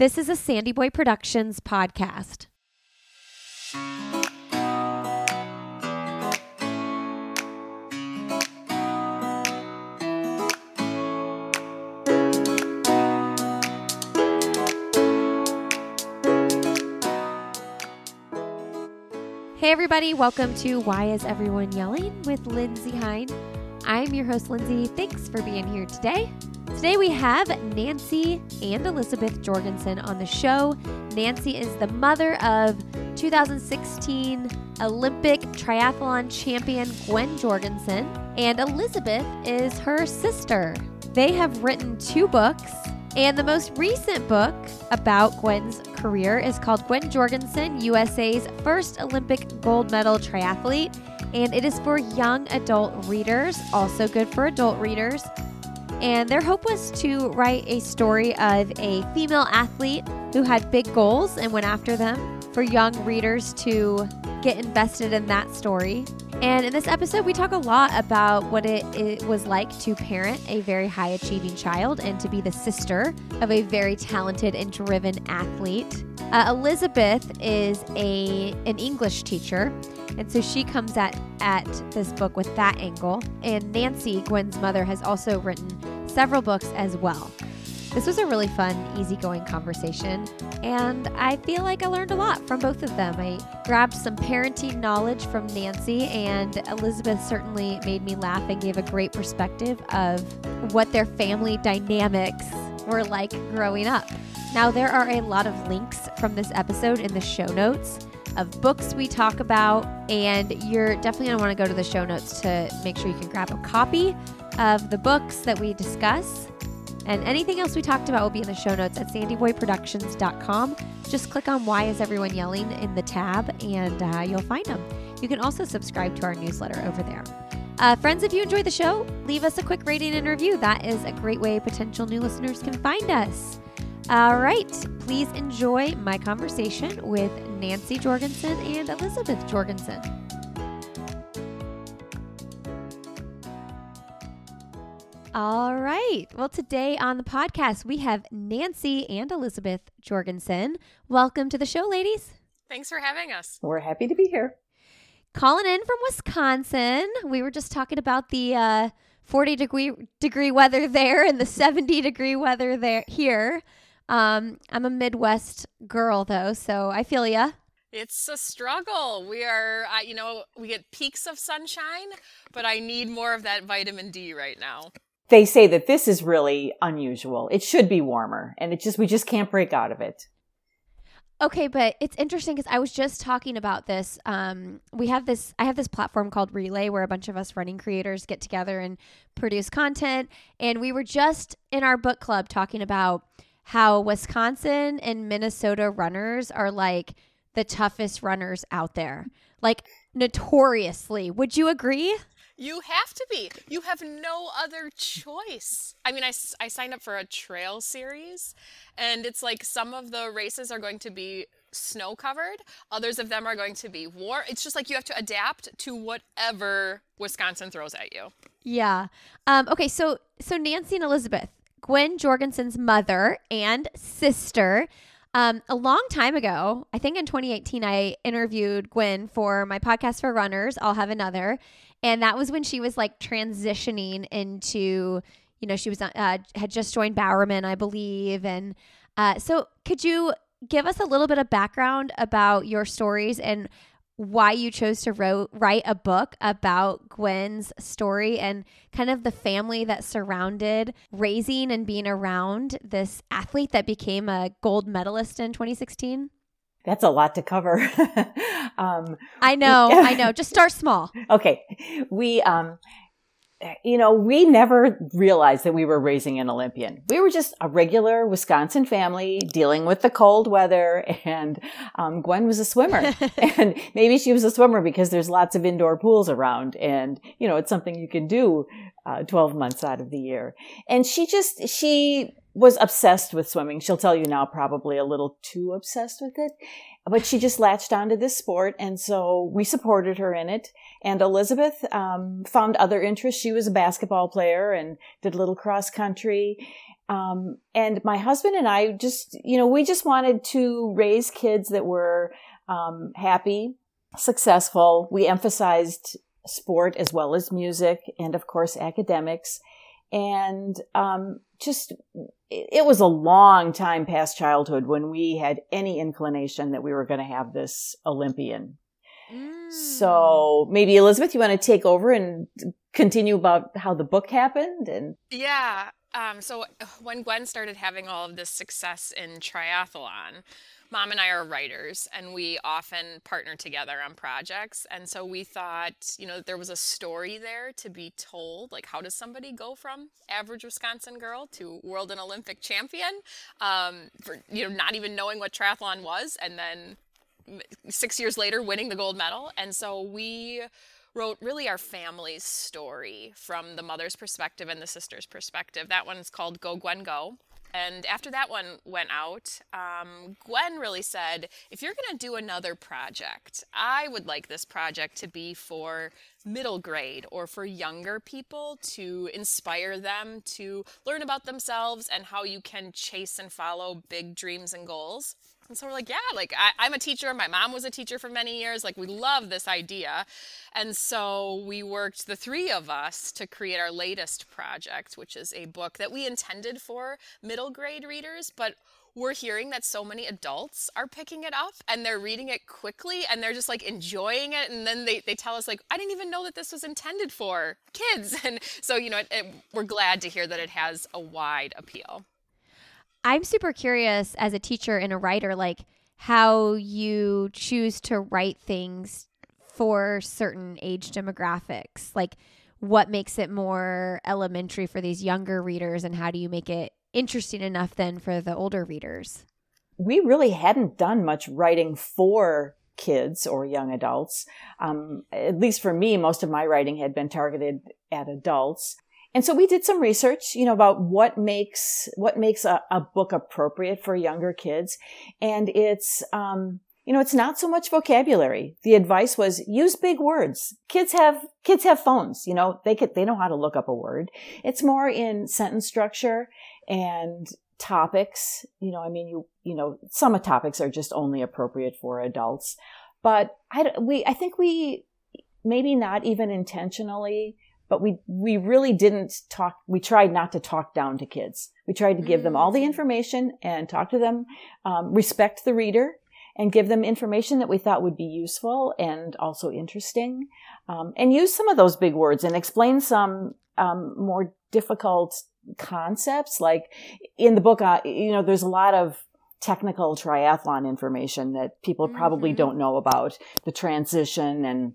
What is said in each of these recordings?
This is a Sandy Boy Productions podcast. Hey, everybody, welcome to Why Is Everyone Yelling with Lindsay Hein. I'm your host, Lindsay. Thanks for being here today. Today we have Nancy and Elizabeth Jorgensen on the show. Nancy is the mother of 2016 Olympic triathlon champion Gwen Jorgensen, and Elizabeth is her sister. They have written two books, and the most recent book about Gwen's career is called Gwen Jorgensen, USA's first Olympic gold medal triathlete, and it is for young adult readers, also good for adult readers. And their hope was to write a story of a female athlete who had big goals and went after them for young readers to get invested in that story. And in this episode, we talk a lot about what it, it, was like to parent a very high achieving child and to be the sister of a very talented and driven athlete. Uh, Elizabeth is a an English teacher, and so she comes at at this book with that angle. And Nancy, Gwen's mother, has also written several books as well. This was a really fun, easygoing conversation, and I feel like I learned a lot from both of them. I grabbed some parenting knowledge from Nancy, and Elizabeth certainly made me laugh and gave a great perspective of what their family dynamics were like growing up. Now, there are a lot of links from this episode in the show notes of books we talk about, and you're definitely going to want to go to the show notes to make sure you can grab a copy of the books that we discuss. And anything else we talked about will be in the show notes at sandyboyproductions.com. Just click on Why Is Everyone Yelling in the tab and uh, you'll find them. You can also subscribe to our newsletter over there. Uh, friends, if you enjoy the show, leave us a quick rating and review. That is a great way potential new listeners can find us. All right, please enjoy my conversation with Nancy Jorgensen and Elizabeth Jorgensen. All right. Well, today on the podcast, we have Nancy and Elizabeth Jorgensen. Welcome to the show, ladies. Thanks for having us. We're happy to be here. Calling in from Wisconsin. We were just talking about the uh, 40 degree degree weather there and the 70 degree weather there here. Um, I'm a Midwest girl though, so I feel ya. It's a struggle. We are, uh, you know, we get peaks of sunshine, but I need more of that vitamin D right now they say that this is really unusual. It should be warmer and it just, we just can't break out of it. Okay, but it's interesting because I was just talking about this. Um, we have this, I have this platform called Relay where a bunch of us running creators get together and produce content. And we were just in our book club talking about how Wisconsin and Minnesota runners are like the toughest runners out there, like notoriously. Would you agree? You have to be. You have no other choice. I mean, I, I signed up for a trail series, and it's like some of the races are going to be snow covered, others of them are going to be warm. It's just like you have to adapt to whatever Wisconsin throws at you. Yeah. Um, okay, so so Nancy and Elizabeth, Gwen Jorgensen's mother and sister. Um, a long time ago, I think in 2018, I interviewed Gwen for my podcast for runners. I'll have another. And that was when she was like transitioning into, you know, she was uh, had just joined Bowerman, I believe. And uh, so, could you give us a little bit of background about your stories and why you chose to wrote, write a book about Gwen's story and kind of the family that surrounded raising and being around this athlete that became a gold medalist in 2016? That's a lot to cover. um, I know, I know. Just start small. Okay. We, um, you know, we never realized that we were raising an Olympian. We were just a regular Wisconsin family dealing with the cold weather, and um, Gwen was a swimmer. and maybe she was a swimmer because there's lots of indoor pools around, and you know, it's something you can do uh, 12 months out of the year. And she just she was obsessed with swimming. She'll tell you now probably a little too obsessed with it, but she just latched onto this sport. And so we supported her in it. And Elizabeth um, found other interests. She was a basketball player and did a little cross country. Um, and my husband and I just, you know, we just wanted to raise kids that were um, happy, successful. We emphasized sport as well as music and, of course, academics. And um, just, it was a long time past childhood when we had any inclination that we were going to have this Olympian. Mm. So maybe Elizabeth, you want to take over and continue about how the book happened and yeah um, so when Gwen started having all of this success in triathlon, mom and I are writers and we often partner together on projects. And so we thought, you know, there was a story there to be told. Like, how does somebody go from average Wisconsin girl to world and Olympic champion? Um, for, you know, not even knowing what triathlon was and then six years later winning the gold medal. And so we wrote really our family's story from the mother's perspective and the sister's perspective. That one's called Go Gwen Go. And after that one went out, um, Gwen really said, if you're going to do another project, I would like this project to be for middle grade or for younger people to inspire them to learn about themselves and how you can chase and follow big dreams and goals. And so we're like, yeah, like I, am a teacher. My mom was a teacher for many years. Like we love this idea. And so we worked, the three of us, to create our latest project, which is a book that we intended for middle grade readers, but we're hearing that so many adults are picking it up and they're reading it quickly and they're just like enjoying it and then they, they tell us like i didn't even know that this was intended for kids and so you know it, it, we're glad to hear that it has a wide appeal I'm super curious as a teacher and a writer, like how you choose to write things for certain age demographics. Like what makes it more elementary for these younger readers and how do you make it interesting enough then for the older readers? We really hadn't done much writing for kids or young adults. Um, at least for me, most of my writing had been targeted at adults. And so we did some research, you know, about what makes, what makes a, a book appropriate for younger kids. And it's, um, you know, it's not so much vocabulary. The advice was use big words. Kids have, kids have phones, you know, they could, they know how to look up a word. It's more in sentence structure and topics. You know, I mean, you, you know, some topics are just only appropriate for adults, but I, we, I think we, maybe not even intentionally but we we really didn't talk we tried not to talk down to kids we tried to give them all the mm. information and talk to them um, respect the reader and give them information that we thought would be useful and also interesting um, and use some of those big words and explain some um, more difficult concepts like in the book uh, you know there's a lot of technical triathlon information that people probably mm-hmm. don't know about the transition and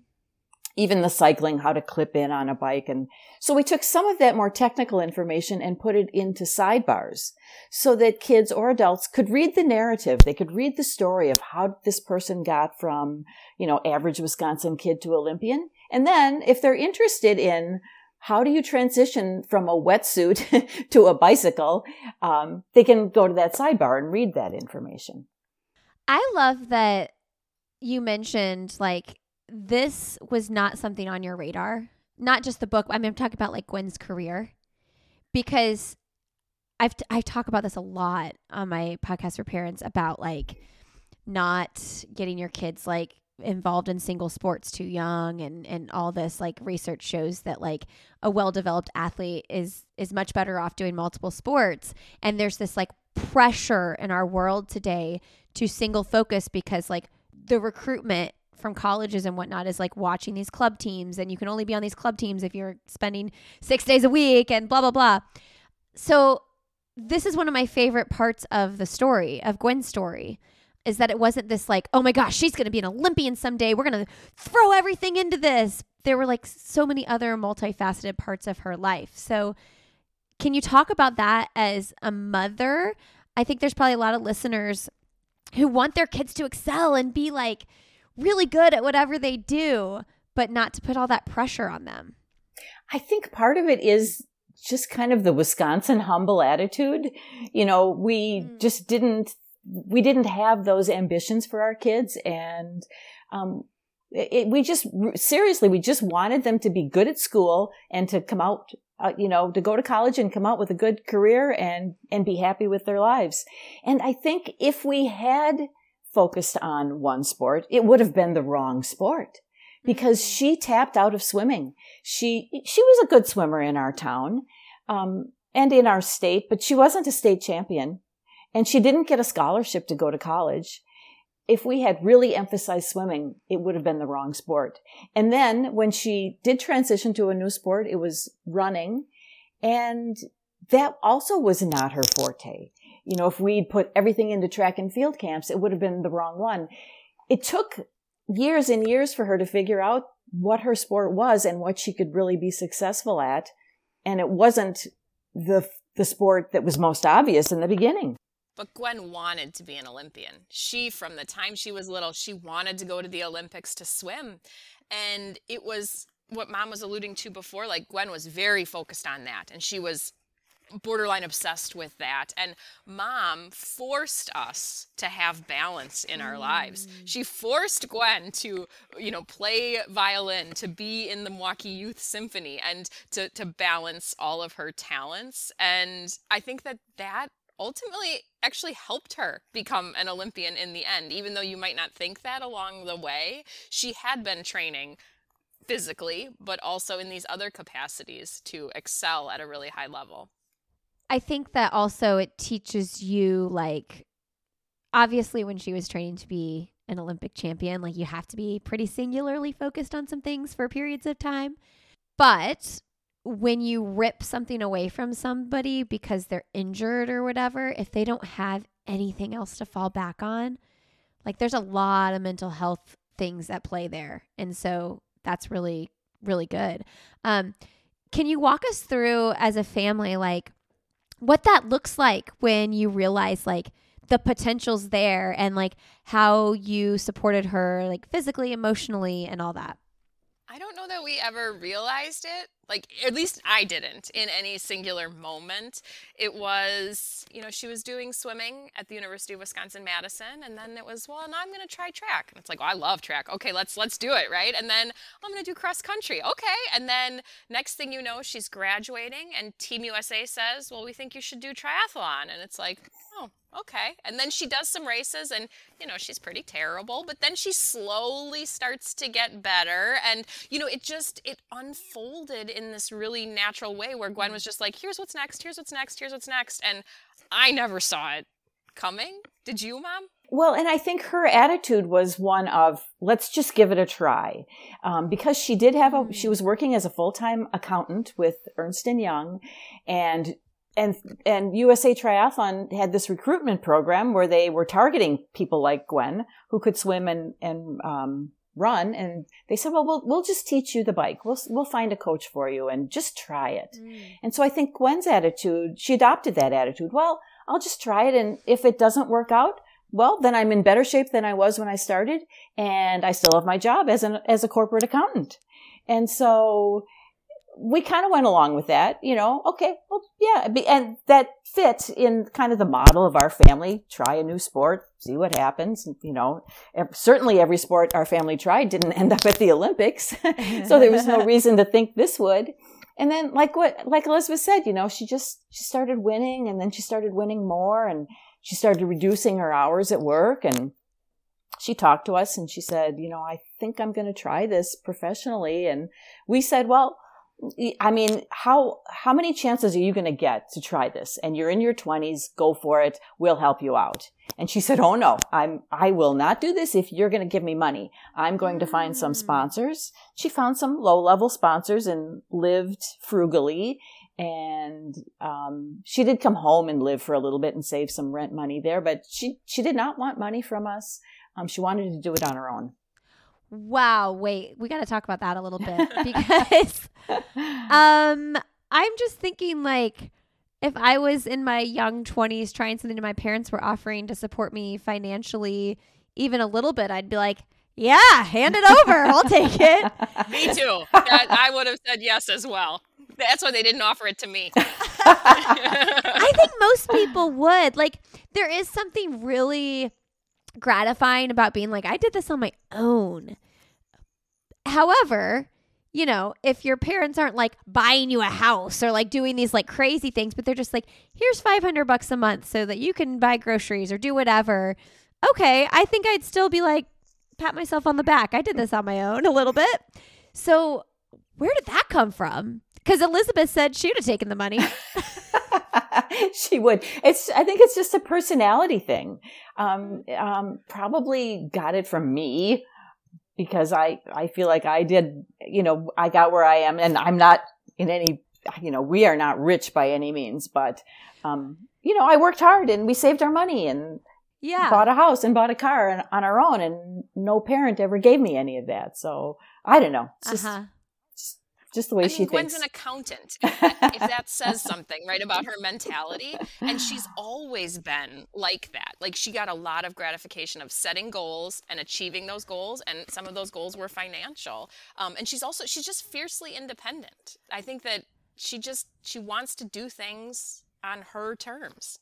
even the cycling, how to clip in on a bike. And so we took some of that more technical information and put it into sidebars so that kids or adults could read the narrative. They could read the story of how this person got from, you know, average Wisconsin kid to Olympian. And then if they're interested in how do you transition from a wetsuit to a bicycle, um, they can go to that sidebar and read that information. I love that you mentioned like this was not something on your radar. Not just the book. I mean, I'm talking about like Gwen's career because I've t- I talk about this a lot on my podcast for parents about like not getting your kids like involved in single sports too young and and all this like research shows that like a well-developed athlete is is much better off doing multiple sports and there's this like pressure in our world today to single focus because like the recruitment from colleges and whatnot is like watching these club teams and you can only be on these club teams if you're spending six days a week and blah blah blah. So this is one of my favorite parts of the story of gwen's story is that it wasn't this like oh my gosh she's going to be an olympian someday. We're going to throw everything into this. There were like so many other multifaceted parts of her life. So can you talk about that as a mother? I think there's probably a lot of listeners who want their kids to excel and be like really good at whatever they do, but not to put all that pressure on them. I think part of it is just kind of the Wisconsin humble attitude. You know, we mm. just didn't, we didn't have those ambitions for our kids and, um, it, we just seriously we just wanted them to be good at school and to come out uh, you know, to go to college and come out with a good career and, and be happy with their lives. And I think if we had focused on one sport, it would have been the wrong sport because mm-hmm. she tapped out of swimming. She, she was a good swimmer in our town, um, and in our state, but she wasn't a state champion and she didn't get a scholarship to go to college if we had really emphasized swimming, it would have been the wrong sport. And then when she did transition to a new sport, it was running. And that also was not her forte. You know, if we'd put everything into track and field camps, it would have been the wrong one. It took years and years for her to figure out what her sport was and what she could really be successful at. And it wasn't the, the sport that was most obvious in the beginning. But Gwen wanted to be an Olympian. She, from the time she was little, she wanted to go to the Olympics to swim. And it was what mom was alluding to before. Like, Gwen was very focused on that. And she was borderline obsessed with that. And mom forced us to have balance in our mm. lives. She forced Gwen to, you know, play violin, to be in the Milwaukee Youth Symphony, and to, to balance all of her talents. And I think that that ultimately actually helped her become an Olympian in the end. Even though you might not think that along the way, she had been training physically, but also in these other capacities to excel at a really high level. I think that also it teaches you, like, obviously, when she was training to be an Olympic champion, like, you have to be pretty singularly focused on some things for periods of time. But when you rip something away from somebody because they're injured or whatever, if they don't have anything else to fall back on, like there's a lot of mental health things at play there. And so that's really, really good. Um, can you walk us through as a family, like what that looks like when you realize like the potential's there and like how you supported her, like physically, emotionally, and all that? I don't know that we ever realized it like at least I didn't in any singular moment. It was, you know, she was doing swimming at the University of Wisconsin Madison and then it was, well, now I'm going to try track. And it's like, well, I love track. Okay, let's let's do it, right? And then I'm going to do cross country. Okay. And then next thing you know, she's graduating and Team USA says, "Well, we think you should do triathlon." And it's like, "Oh, okay. And then she does some races and, you know, she's pretty terrible, but then she slowly starts to get better. And, you know, it just, it unfolded in this really natural way where Gwen was just like, here's what's next, here's what's next, here's what's next. And I never saw it coming. Did you, Mom? Well, and I think her attitude was one of let's just give it a try, um, because she did have a she mm. was working as a full time accountant with Ernst and Young, and and and USA Triathlon had this recruitment program where they were targeting people like Gwen who could swim and and um, run, and they said, "Well, we'll we'll just teach you the bike. We'll we'll find a coach for you, and just try it." Mm. And so I think Gwen's attitude, she adopted that attitude. Well, I'll just try it, and if it doesn't work out, well, then I'm in better shape than I was when I started, and I still have my job as an as a corporate accountant. And so we kind of went along with that, you know, okay, well, yeah. And that fit in kind of the model of our family. Try a new sport, see what happens. You know, certainly every sport our family tried didn't end up at the Olympics. so there was no reason to think this would. And then like what, like Elizabeth said, you know, she just, she started winning and then she started winning more and she started reducing her hours at work and she talked to us and she said, you know, I think I'm going to try this professionally. And we said, well, I mean, how how many chances are you going to get to try this? And you're in your 20s, go for it. We'll help you out. And she said, "Oh no, I'm I will not do this if you're going to give me money. I'm going to find some mm. sponsors." She found some low-level sponsors and lived frugally. And um, she did come home and live for a little bit and save some rent money there, but she she did not want money from us. Um, she wanted to do it on her own. Wow, wait, we got to talk about that a little bit because um I'm just thinking like if I was in my young 20s trying something and my parents were offering to support me financially even a little bit, I'd be like, yeah, hand it over. I'll take it. me too. That, I would have said yes as well. That's why they didn't offer it to me. I think most people would. Like, there is something really gratifying about being like, I did this on my own. However, you know, if your parents aren't like buying you a house or like doing these like crazy things, but they're just like, here's 500 bucks a month so that you can buy groceries or do whatever. Okay, I think I'd still be like, pat myself on the back. I did this on my own a little bit. So, where did that come from? Because Elizabeth said she would have taken the money. she would. It's. I think it's just a personality thing. Um, um, probably got it from me because I I feel like I did. You know, I got where I am, and I'm not in any. You know, we are not rich by any means, but um, you know, I worked hard and we saved our money and yeah, bought a house and bought a car on, on our own, and no parent ever gave me any of that. So I don't know. It's uh-huh just the way I she mean, Gwen's thinks. an accountant. If that, if that says something, right, about her mentality. And she's always been like that. Like she got a lot of gratification of setting goals and achieving those goals. And some of those goals were financial. Um, and she's also, she's just fiercely independent. I think that she just, she wants to do things on her terms.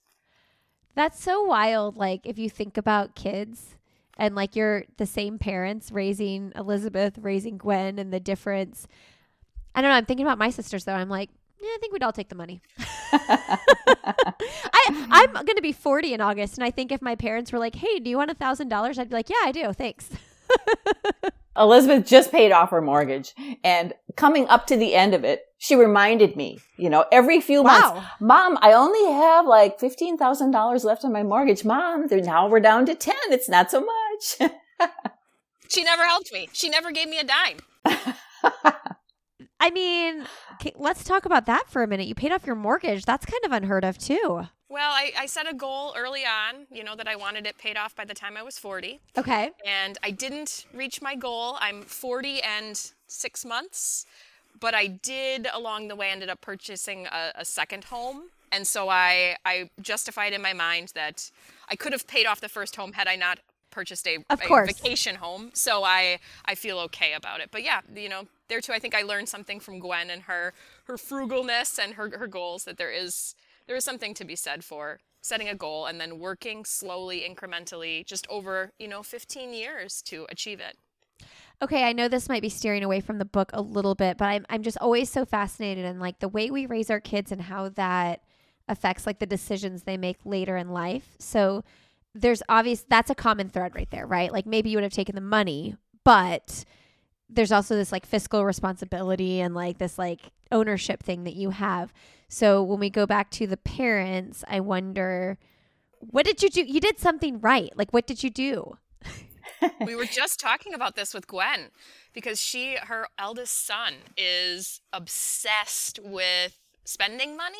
That's so wild. Like, if you think about kids and like you're the same parents raising Elizabeth, raising Gwen, and the difference. I don't know. I'm thinking about my sisters though. I'm like, yeah, I think we'd all take the money. I I'm gonna be 40 in August, and I think if my parents were like, "Hey, do you want a thousand dollars?" I'd be like, "Yeah, I do. Thanks." Elizabeth just paid off her mortgage and coming up to the end of it, she reminded me, you know, every few Wow. months, mom, I only have like $15,000 left on my mortgage. Mom, now we're down to 10. It's not so much. She never helped me. She never gave me a dime. I mean, let's talk about that for a minute. You paid off your mortgage. That's kind of unheard of too. Well, I, I set a goal early on, you know, that I wanted it paid off by the time I was 40. Okay. and I didn't reach my goal. I'm 40 and six months, but I did along the way ended up purchasing a, a second home, and so I I justified in my mind that I could have paid off the first home had I not purchased a, Of a vacation home. So I I feel okay about it. But yeah, you know, there too I think I learned something from Gwen and her her frugalness and her her goals that there is there is something to be said for setting a goal and then working slowly incrementally just over you know 15 years to achieve it Okay, I know this might be steering away from the book a little bit, but I'm I'm just always so fascinated in like the way we raise our kids and how that affects like the decisions they make later in life. So there's obvious that's a common thread right there, right? Like maybe you would have taken the money, but there's also this like fiscal responsibility and like this like ownership thing that you have. So when we go back to the parents, I wonder what did you do? You did something right. Like what did you do? we were just talking about this with Gwen because she her eldest son is obsessed with spending money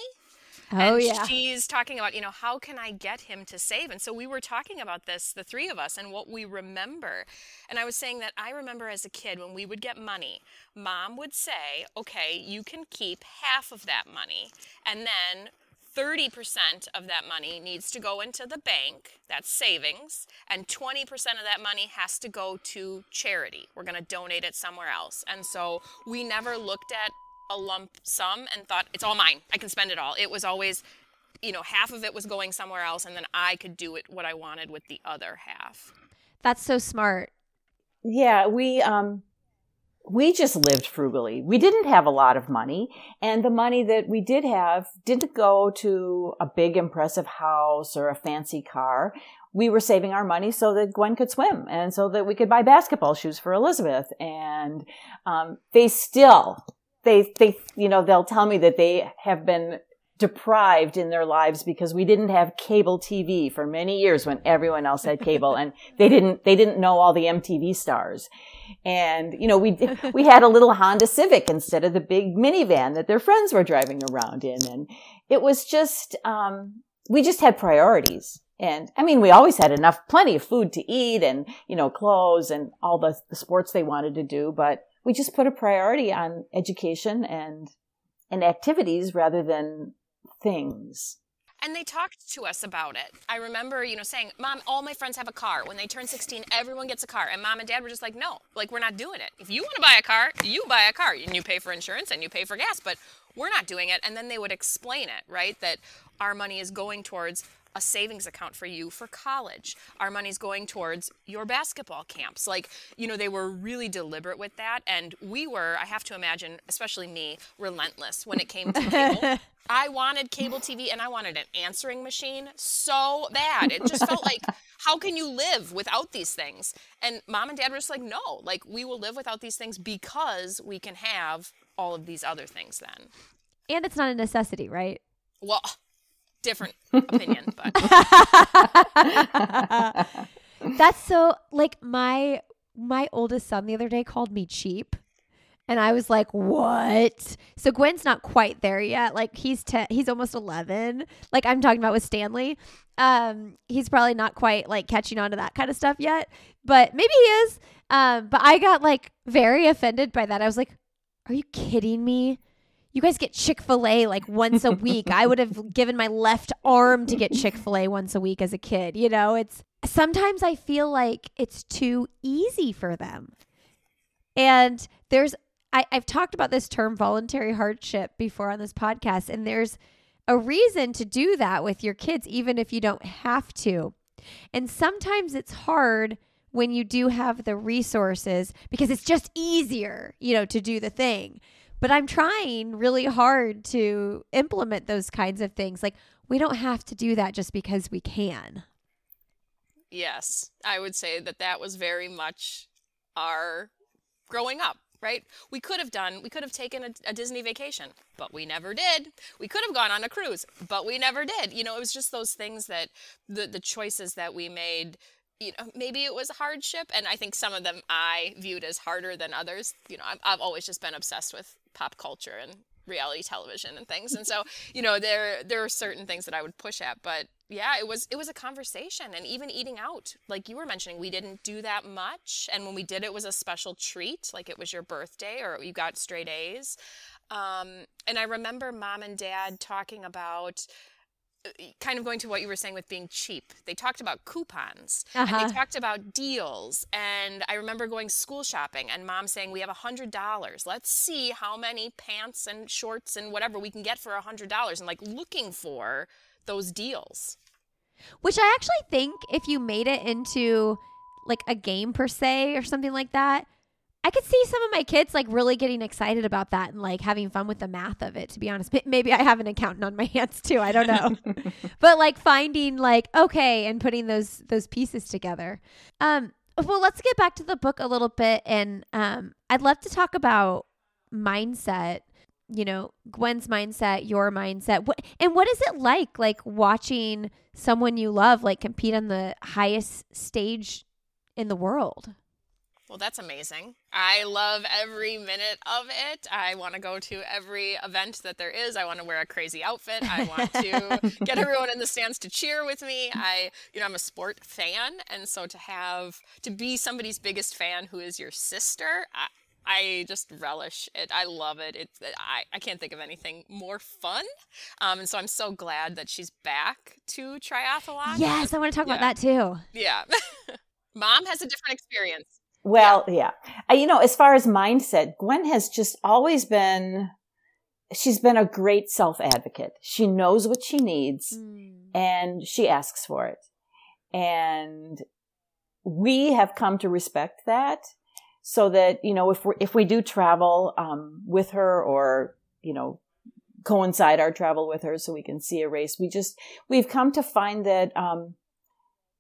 Oh and yeah. she's talking about you know how can i get him to save and so we were talking about this the three of us and what we remember and i was saying that i remember as a kid when we would get money mom would say okay you can keep half of that money and then 30% of that money needs to go into the bank, that's savings, and 20% of that money has to go to charity. We're going to donate it somewhere else. And so we never looked at a lump sum and thought, it's all mine. I can spend it all. It was always, you know, half of it was going somewhere else, and then I could do it what I wanted with the other half. That's so smart. yeah, we, um, we just lived frugally. We didn't have a lot of money, and the money that we did have didn't go to a big impressive house or a fancy car. We were saving our money so that Gwen could swim and so that we could buy basketball shoes for Elizabeth. And um, they still, they, they, you know, they'll tell me that they have been deprived in their lives because we didn't have cable TV for many years when everyone else had cable and they didn't they didn't know all the MTV stars. And you know, we we had a little Honda Civic instead of the big minivan that their friends were driving around in and it was just um we just had priorities. And I mean, we always had enough, plenty of food to eat and, you know, clothes and all the, the sports they wanted to do, but we just put a priority on education and and activities rather than things. And they talked to us about it. I remember, you know, saying, "Mom, all my friends have a car. When they turn 16, everyone gets a car." And mom and dad were just like, "No, like we're not doing it. If you want to buy a car, you buy a car and you pay for insurance and you pay for gas, but we're not doing it." And then they would explain it, right? That our money is going towards a savings account for you for college. Our money's going towards your basketball camps. Like, you know, they were really deliberate with that. And we were, I have to imagine, especially me, relentless when it came to cable. I wanted cable TV and I wanted an answering machine so bad. It just felt like, how can you live without these things? And mom and dad were just like, no, like we will live without these things because we can have all of these other things then. And it's not a necessity, right? Well, different opinion, but That's so like my my oldest son the other day called me cheap. And I was like, "What?" So Gwen's not quite there yet. Like he's te- he's almost 11. Like I'm talking about with Stanley. Um he's probably not quite like catching on to that kind of stuff yet, but maybe he is. Um but I got like very offended by that. I was like, "Are you kidding me?" You guys get Chick fil A like once a week. I would have given my left arm to get Chick fil A once a week as a kid. You know, it's sometimes I feel like it's too easy for them. And there's, I, I've talked about this term voluntary hardship before on this podcast, and there's a reason to do that with your kids, even if you don't have to. And sometimes it's hard when you do have the resources because it's just easier, you know, to do the thing. But I'm trying really hard to implement those kinds of things. Like, we don't have to do that just because we can. yes, I would say that that was very much our growing up. Right? We could have done, we could have taken a, a Disney vacation, but we never did. We could have gone on a cruise, but we never did. You know, it was just those things that the the choices that we made you know, maybe it was a hardship, and I think some of them I viewed as harder than others. You know, I've, I've always just been obsessed with pop culture and reality television and things, and so you know, there there are certain things that I would push at, but yeah, it was it was a conversation, and even eating out, like you were mentioning, we didn't do that much, and when we did, it was a special treat, like it was your birthday or you got straight A's. Um, and I remember mom and dad talking about kind of going to what you were saying with being cheap. They talked about coupons Uh-huh. and they talked about deals. And I remember going school shopping and mom saying, We have a hundred dollars. Let's see how many pants and shorts and whatever we can get for a hundred dollars and like looking for those deals. Which I actually think if you made it into like a game per se or something like that, I could see some of my kids like really getting excited about that and like having fun with the math of it, to be honest. Maybe I have an accountant on my hands too. I don't know. but like finding like, okay, and putting those those pieces together. Um, well, let's get back to the book a little bit and um I'd love to talk about mindset you know gwen's mindset your mindset what and what is it like like watching someone you love like compete on the highest stage in the world Well, that's amazing. I love every minute of it. I want to go to every event that there is. I want to wear a crazy outfit. I want to get everyone in the stands to cheer with me. I, you know, I'm a sport fan, and so to have to be somebody's biggest fan who is your sister, I, I just relish it. I love it. It's I, I can't think of anything more fun. Um, and so I'm so glad that she's back to triathlon. yes i want to talk about that too Yeah. Mom has a different experience. Well, yeah. Uh, you know, as far as mindset, Gwen has just always been, she's been a great self advocate. She knows what she needs and she asks for it. And we have come to respect that so that, you know, if we if we do travel, um, with her or, you know, coincide our travel with her so we can see a race, we just, we've come to find that, um,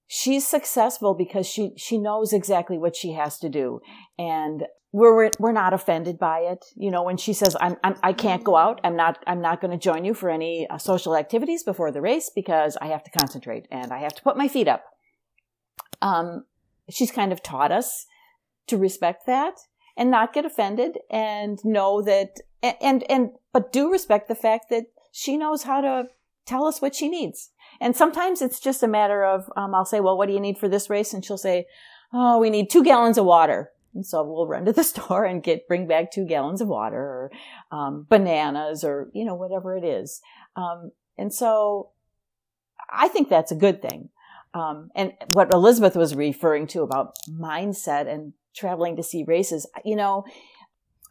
she's successful because she she knows exactly what she has to do. And we're we're, not offended by it. You know when she says i'm, I'm i can't go out. I'm not i'm not going to join you for any uh, social activities before the race because i have to concentrate and i have to put my feet up. Um she's kind of taught us to respect that and not get offended and know that and and, and but do respect the fact that she knows how to tell us what she needs and sometimes it's just a matter of, um, I'll say, well, what do you need for this race? And she'll say, oh, we need two gallons of water. And so we'll run to the store and get, bring back two gallons of water or, um, bananas or, you know, whatever it is. Um, and so I think that's a good thing. Um, and what Elizabeth was referring to about mindset and traveling to see races, you know,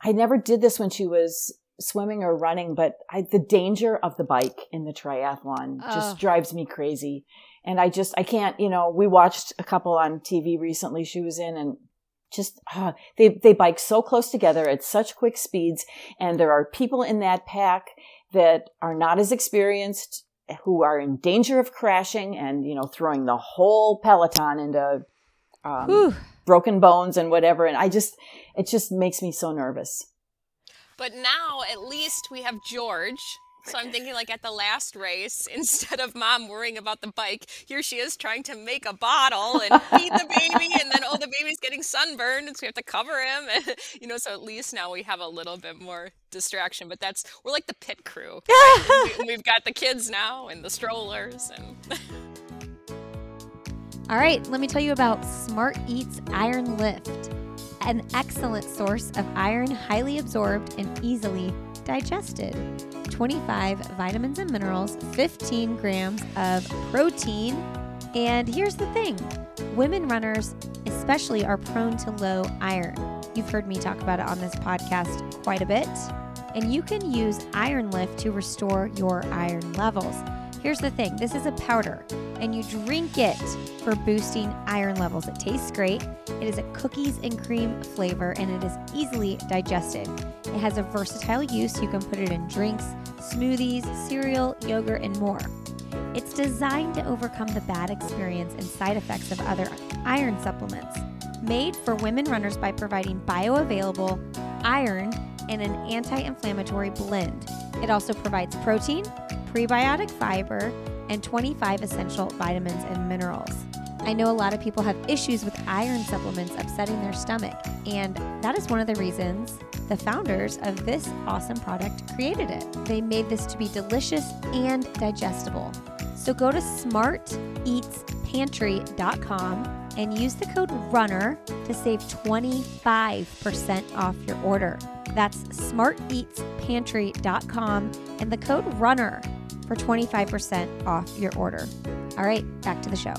I never did this when she was swimming or running, but I, the danger of the bike in the triathlon just Oh. drives me crazy. And I just, I can't, you know, we watched a couple on TV recently she was in and just, ah, they, they bike so close together at such quick speeds. And there are people in that pack that are not as experienced who are in danger of crashing and, you know, throwing the whole peloton into, um, broken bones and whatever. And I just, it just makes me so nervous. But now at least we have George. So I'm thinking like at the last race, instead of mom worrying about the bike, here she is trying to make a bottle and feed the baby, and then oh the baby's getting sunburned, and so we have to cover him, and you know. So at least now we have a little bit more distraction. But that's we're like the pit crew. right? we, we've got the kids now and the strollers, and All right, let me tell you about Smart Eats Iron Lift, an excellent source of iron, highly absorbed and easily digested. 25 vitamins and minerals, 15 grams of protein. And here's the thing women runners, especially, are prone to low iron. You've heard me talk about it on this podcast quite a bit. And you can use Iron Lift to restore your iron levels. Here's the thing this is a powder, and you drink it for boosting iron levels. It tastes great. It is a cookies and cream flavor, and it is easily digested. It has a versatile use. You can put it in drinks, smoothies, cereal, yogurt, and more. It's designed to overcome the bad experience and side effects of other iron supplements. Made for women runners by providing bioavailable iron and an anti inflammatory blend. It also provides protein, prebiotic fiber, and 25 essential vitamins and minerals. I know a lot of people have issues with iron supplements upsetting their stomach, and that is one of the reasons the founders of this awesome product created it. They made this to be delicious and digestible. So go to smarteatspantry.com and use the code RUNNER to save 25% off your order. That's smarteatspantry.com and the code RUNNER for 25% off your order. All right, back to the show.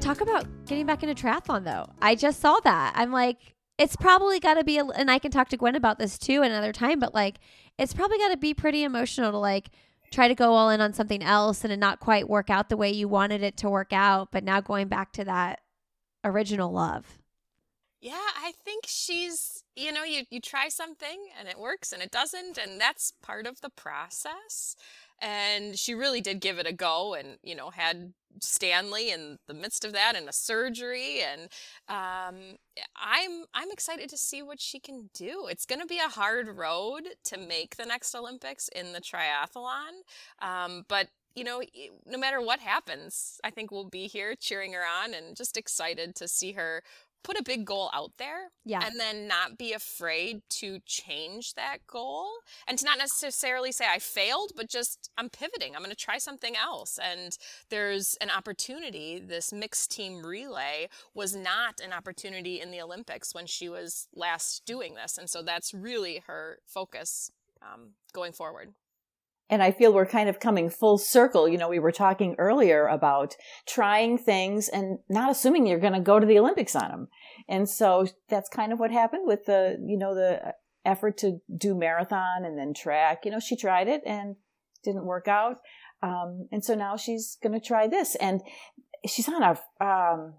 Talk about getting back into triathlon though. I just saw that. I'm like, it's probably got to be, a, and I can talk to Gwen about this too another time, but like, it's probably got to be pretty emotional to like try to go all in on something else and not quite work out the way you wanted it to work out, but now going back to that original love. Yeah, I think she's, you know, you, you try something and it works and it doesn't, and that's part of the process. And she really did give it a go and, you know, had Stanley in the midst of that and a surgery. And um, I'm, I'm excited to see what she can do. It's going to be a hard road to make the next Olympics in the triathlon. Um, but you know, no matter what happens, I think we'll be here cheering her on and just excited to see her put a big goal out there Yeah. and then not be afraid to change that goal and to not necessarily say I failed, but just I'm pivoting. I'm going to try something else. And there's an opportunity. This mixed team relay was not an opportunity in the Olympics when she was last doing this. And so that's really her focus um, going forward. And I feel we're kind of coming full circle. You know, we were talking earlier about trying things and not assuming you're going to go to the Olympics on them. And so that's kind of what happened with the, you know, the effort to do marathon and then track. You know, she tried it and didn't work out. Um, and so now she's going to try this. And she's on a, um,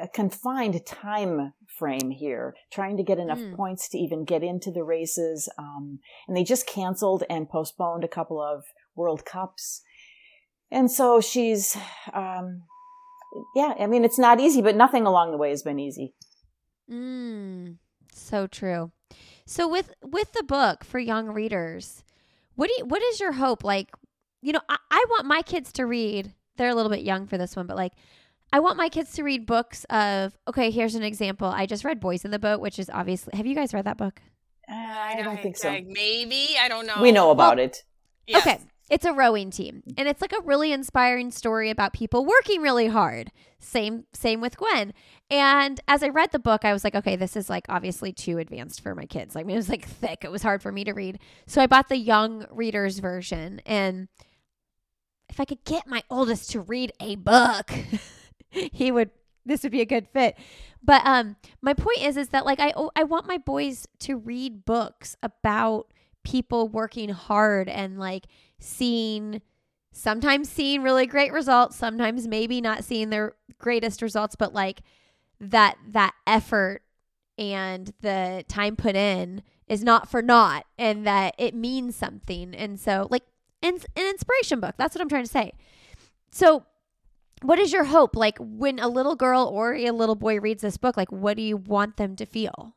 a confined time frame here, trying to get enough Mm. points to even get into the races. Um, and they just canceled and postponed a couple of World Cups. And so she's, um, yeah, I mean, it's not easy, but nothing along the way has been easy. Mm, so true. So with with the book for young readers, what do you, what is your hope? Like, you know, I, I want my kids to read. They're a little bit young for this one, but like, I want my kids to read books of. Okay, here's an example. I just read Boys in the Boat, which is obviously. Have you guys read that book? Uh, I don't think so. I- maybe. I don't know. We know about it. Yes. Okay. It's a rowing team and it's like a really inspiring story about people working really hard. Same same with Gwen. And as I read the book, I was like, okay, this is like obviously too advanced for my kids. Like it was like thick. It was hard for me to read. So I bought the young readers version and if I could get my oldest to read a book, he would this would be a good fit. But um, my point is, is that like I oh, I want my boys to read books about people working hard and like seeing sometimes seeing really great results, sometimes maybe not seeing their greatest results, but like that that effort and the time put in is not for naught and that it means something. And so like an, an inspiration book. That's what I'm trying to say. So what is your hope? Like when a little girl or a little boy reads this book like what do you want them to feel?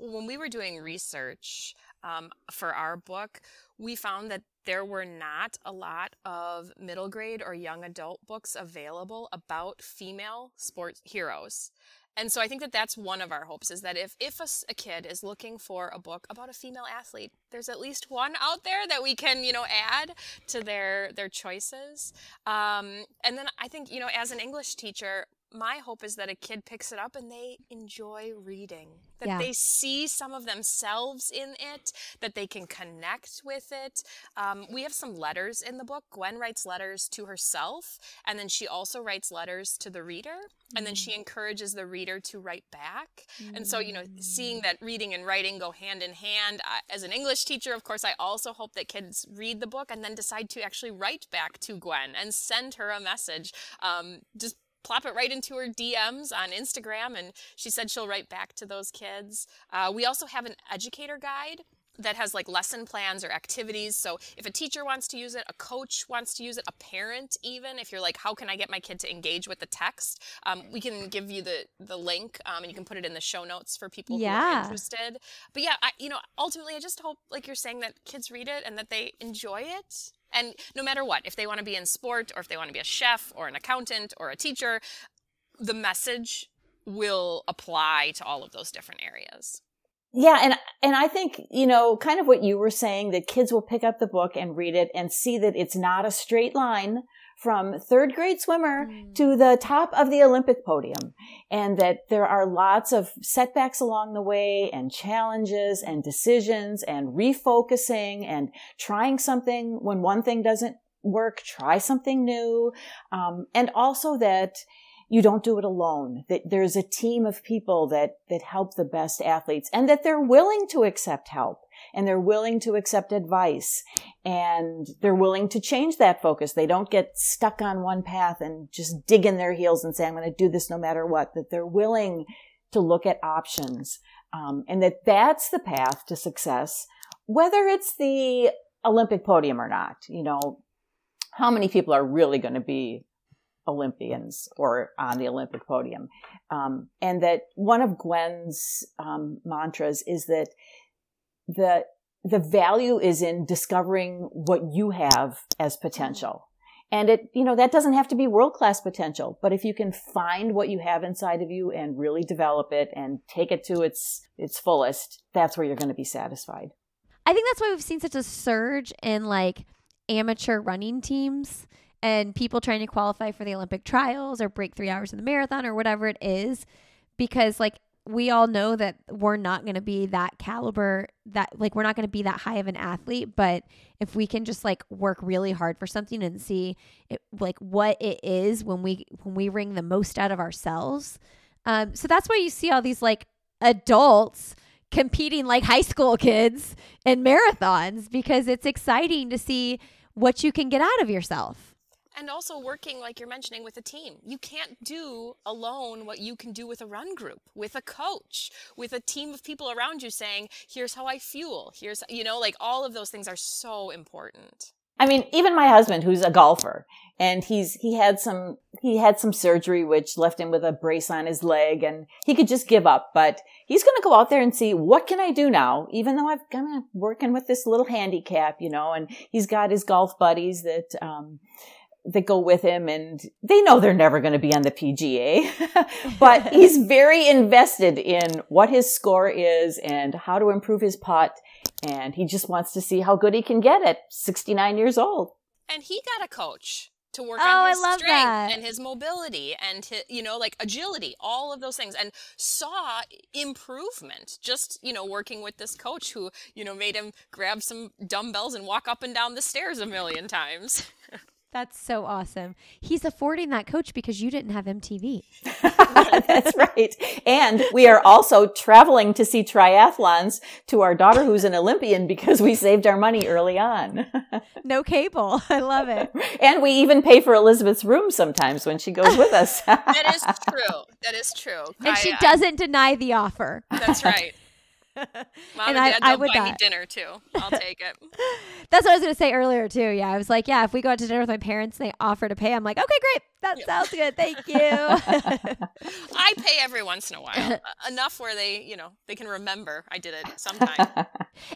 When we were doing research um, for our book we found that there were not a lot of middle grade or young adult books available about female sports heroes and so I think that that's one of our hopes is that if, if a, a, kid is looking for a book about a female athlete, there's at least one out there that we can, you know, add to their, their choices. Um, and then I think, you know, as an English teacher, my hope is that a kid picks it up and they enjoy reading, that yeah. they see some of themselves in it, that they can connect with it. Um, we have some letters in the book. Gwen writes letters to herself, and then she also writes letters to the reader, and then she mm. encourages the reader to write back. Mm. And so, you know, seeing that reading and writing go hand in hand, uh, as an English teacher, of course, I also hope that kids read the book and then decide to actually write back to Gwen and send her a message. Um, just plop it right into her DMs on Instagram, and she said she'll write back to those kids. Uh, we also have an educator guide that has like lesson plans or activities. So if a teacher wants to use it, a coach wants to use it, a parent even, if you're like, how can I get my kid to engage with the text? Um, we can give you the the link um, and you can put it in the show notes for people yeah. who are interested. But yeah, I, you know, ultimately, I just hope, like you're saying, that kids read it and that they enjoy it. And no matter what, if they want to be in sport or if they want to be a chef or an accountant or a teacher, the message will apply to all of those different areas. Yeah, and and I think, you know, kind of what you were saying that kids will pick up the book and read it and see that it's not a straight line from third grade swimmer mm. to the top of the Olympic podium. And that there are lots of setbacks along the way and challenges and decisions and refocusing and trying something when one thing doesn't work, try something new. Um, and also that you don't do it alone, that there's a team of people that, that help the best athletes and that they're willing to accept help and they're willing to accept advice and they're willing to change that focus. They don't get stuck on one path and just dig in their heels and say, I'm going to do this no matter what, that they're willing to look at options. Um, and that that's the path to success, whether it's the Olympic podium or not. You know, how many people are really going to be Olympians or on the Olympic podium? Um, and that one of Gwen's um, mantras is that the the value is in discovering what you have as potential. And it, you know, that doesn't have to be world class potential, but if you can find what you have inside of you and really develop it and take it to its, its fullest, that's where you're going to be satisfied. I think that's why we've seen such a surge in like amateur running teams and people trying to qualify for the Olympic trials or break three hours in the marathon or whatever it is. Because like we all know that we're not going to be that caliber that like we're not going to be that high of an athlete but if we can just like work really hard for something and see it, like what it is when we when we wring the most out of ourselves um so that's why you see all these like adults competing like high school kids in marathons because it's exciting to see what you can get out of yourself and also working like you're mentioning with a team. You can't do alone what you can do with a run group with a coach with a team of people around you saying here's how i fuel. Here's you know like all of those things are so important. I mean even my husband who's a golfer and he's he had some he had some surgery which left him with a brace on his leg and he could just give up but he's going to go out there and see what can i do now? Even though i've kind of working with this little handicap you know and he's got his golf buddies that um that go with him and they know they're never going to be on the PGA, but he's very invested in what his score is and how to improve his putt. And he just wants to see how good he can get at 69 years old. And he got a coach to work oh, on his strength that. and his mobility and his, you know like agility all of those things and saw improvement just you know working with this coach who you know made him grab some dumbbells and walk up and down the stairs a million times That's so awesome. He's affording that coach because you didn't have MTV. That's right. And we are also traveling to see triathlons to our daughter who's an Olympian because we saved our money early on. no cable. I love it. And we even pay for Elizabeth's room sometimes when she goes with us. that is true. That is true. And I, she doesn't I, deny the offer. That's right. Mom and, and Dad, I, I would buy not. me dinner too. I'll take it. That's what I was going to say earlier too. Yeah, I was like, yeah, if we go out to dinner with my parents, and they offer to pay. I'm like, okay, great. That yep. sounds good. Thank you. I pay every once in a while, uh, enough where they, you know, they can remember I did it sometime.